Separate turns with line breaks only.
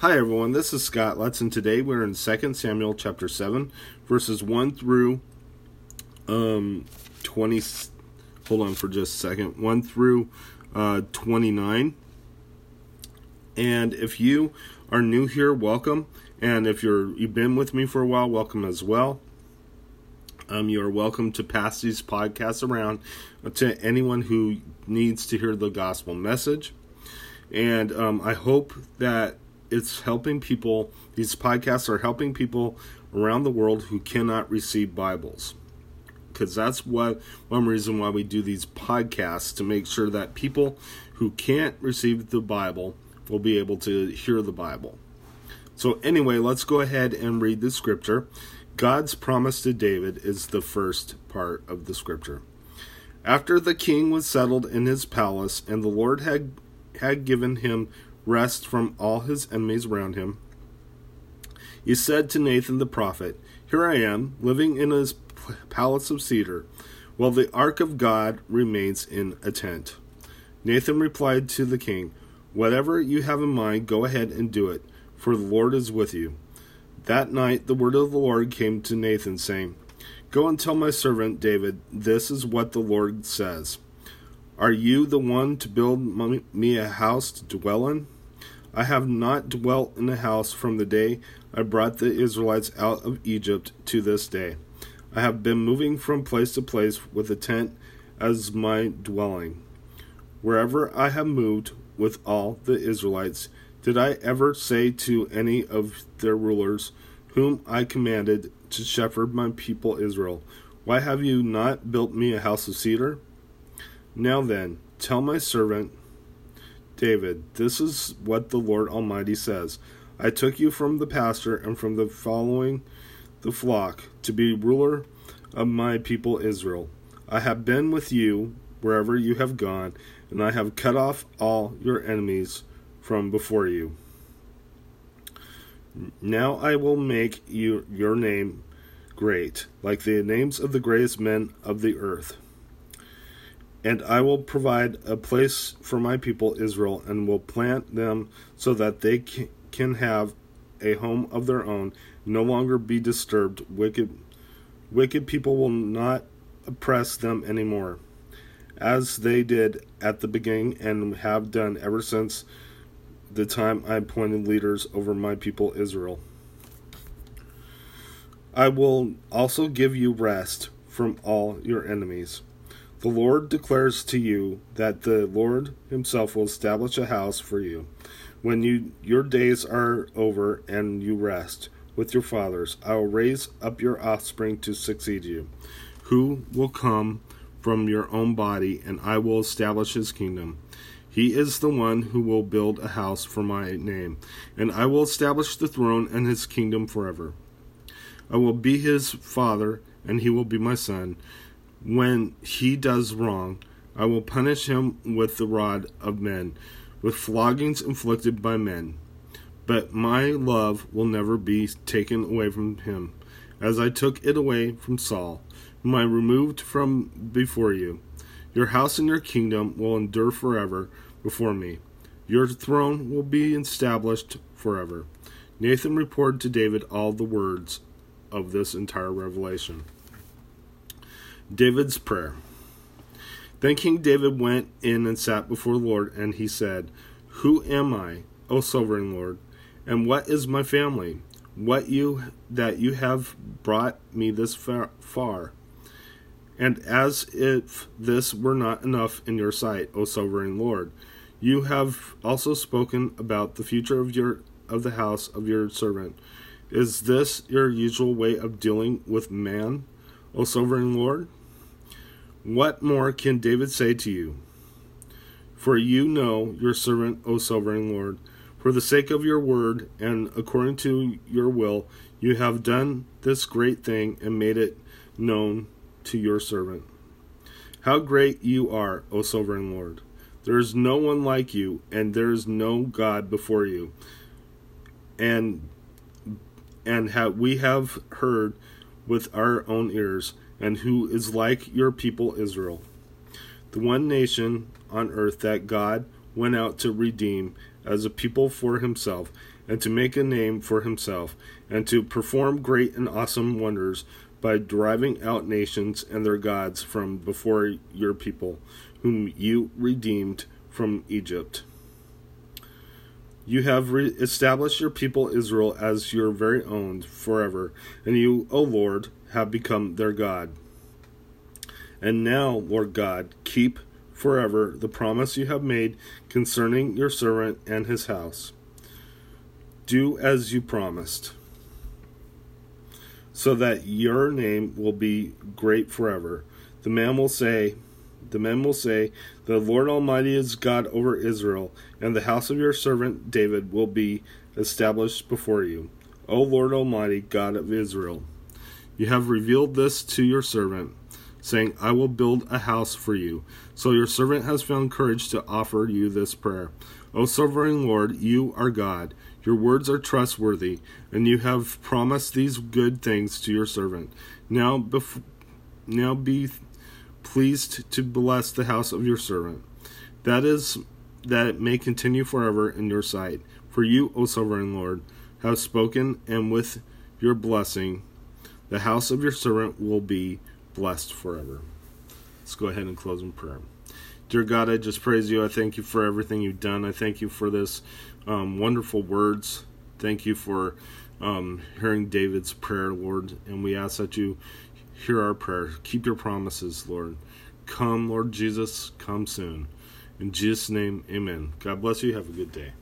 Hi everyone, this is Scott Lutz, and today we're in 2 Samuel chapter 7, verses 1 through um 20 hold on for just a second. 1 through uh 29. And if you are new here, welcome. And if you're you've been with me for a while, welcome as well. Um, you are welcome to pass these podcasts around to anyone who needs to hear the gospel message. And um, I hope that it's helping people, these podcasts are helping people around the world who cannot receive Bibles. Because that's what one reason why we do these podcasts to make sure that people who can't receive the Bible will be able to hear the Bible. So, anyway, let's go ahead and read the scripture. God's promise to David is the first part of the scripture. After the king was settled in his palace and the Lord had had given him rest from all his enemies around him, he said to Nathan the prophet, Here I am, living in his palace of cedar, while the ark of God remains in a tent. Nathan replied to the king, Whatever you have in mind, go ahead and do it, for the Lord is with you. That night the word of the Lord came to Nathan, saying, Go and tell my servant David, this is what the Lord says. Are you the one to build me a house to dwell in? I have not dwelt in a house from the day I brought the Israelites out of Egypt to this day. I have been moving from place to place with a tent as my dwelling. Wherever I have moved with all the Israelites, did I ever say to any of their rulers, whom I commanded to shepherd my people Israel, Why have you not built me a house of cedar? Now then, tell my servant David, this is what the Lord Almighty says I took you from the pasture and from the following the flock to be ruler of my people Israel. I have been with you wherever you have gone, and I have cut off all your enemies from before you. Now I will make you your name great, like the names of the greatest men of the earth. And I will provide a place for my people Israel, and will plant them so that they can have a home of their own, no longer be disturbed. Wicked, wicked people will not oppress them anymore, as they did at the beginning and have done ever since the time I appointed leaders over my people Israel. I will also give you rest from all your enemies. The Lord declares to you that the Lord himself will establish a house for you. When you your days are over and you rest with your fathers, I will raise up your offspring to succeed you, who will come from your own body, and I will establish his kingdom. He is the one who will build a house for my name, and I will establish the throne and his kingdom forever. I will be his father, and he will be my son. When he does wrong, I will punish him with the rod of men, with floggings inflicted by men. But my love will never be taken away from him, as I took it away from Saul, whom I removed from before you. Your house and your kingdom will endure forever before me. Your throne will be established forever. Nathan reported to David all the words of this entire revelation. David's prayer. Then King David went in and sat before the Lord, and he said, Who am I, O sovereign Lord, and what is my family? What you that you have brought me this far? And as if this were not enough in your sight, O sovereign Lord, you have also spoken about the future of your of the house of your servant. Is this your usual way of dealing with man, O sovereign Lord? What more can David say to you? For you know your servant, O sovereign Lord. For the sake of your word and according to your will, you have done this great thing and made it known to your servant. How great you are, O sovereign Lord! There is no one like you, and there is no God before you. And and have, we have heard with our own ears, and who is like your people Israel, the one nation on earth that God went out to redeem, as a people for himself, and to make a name for himself, and to perform great and awesome wonders by driving out nations and their gods from before your people, whom you redeemed from Egypt. You have re- established your people Israel as your very own forever, and you, O Lord, have become their God. And now, Lord God, keep forever the promise you have made concerning your servant and his house. Do as you promised, so that your name will be great forever. The man will say, the men will say, The Lord Almighty is God over Israel, and the house of your servant David will be established before you. O Lord Almighty, God of Israel, you have revealed this to your servant, saying, I will build a house for you. So your servant has found courage to offer you this prayer. O sovereign Lord, you are God. Your words are trustworthy, and you have promised these good things to your servant. Now, bef- now be pleased to bless the house of your servant. That is, that it may continue forever in your sight. For you, O sovereign Lord, have spoken, and with your blessing, the house of your servant will be blessed forever. Let's go ahead and close in prayer. Dear God, I just praise you. I thank you for everything you've done. I thank you for this um, wonderful words. Thank you for um, hearing David's prayer, Lord. And we ask that you hear our prayer. Keep your promises, Lord. Come, Lord Jesus, come soon. In Jesus' name, amen. God bless you. Have a good day.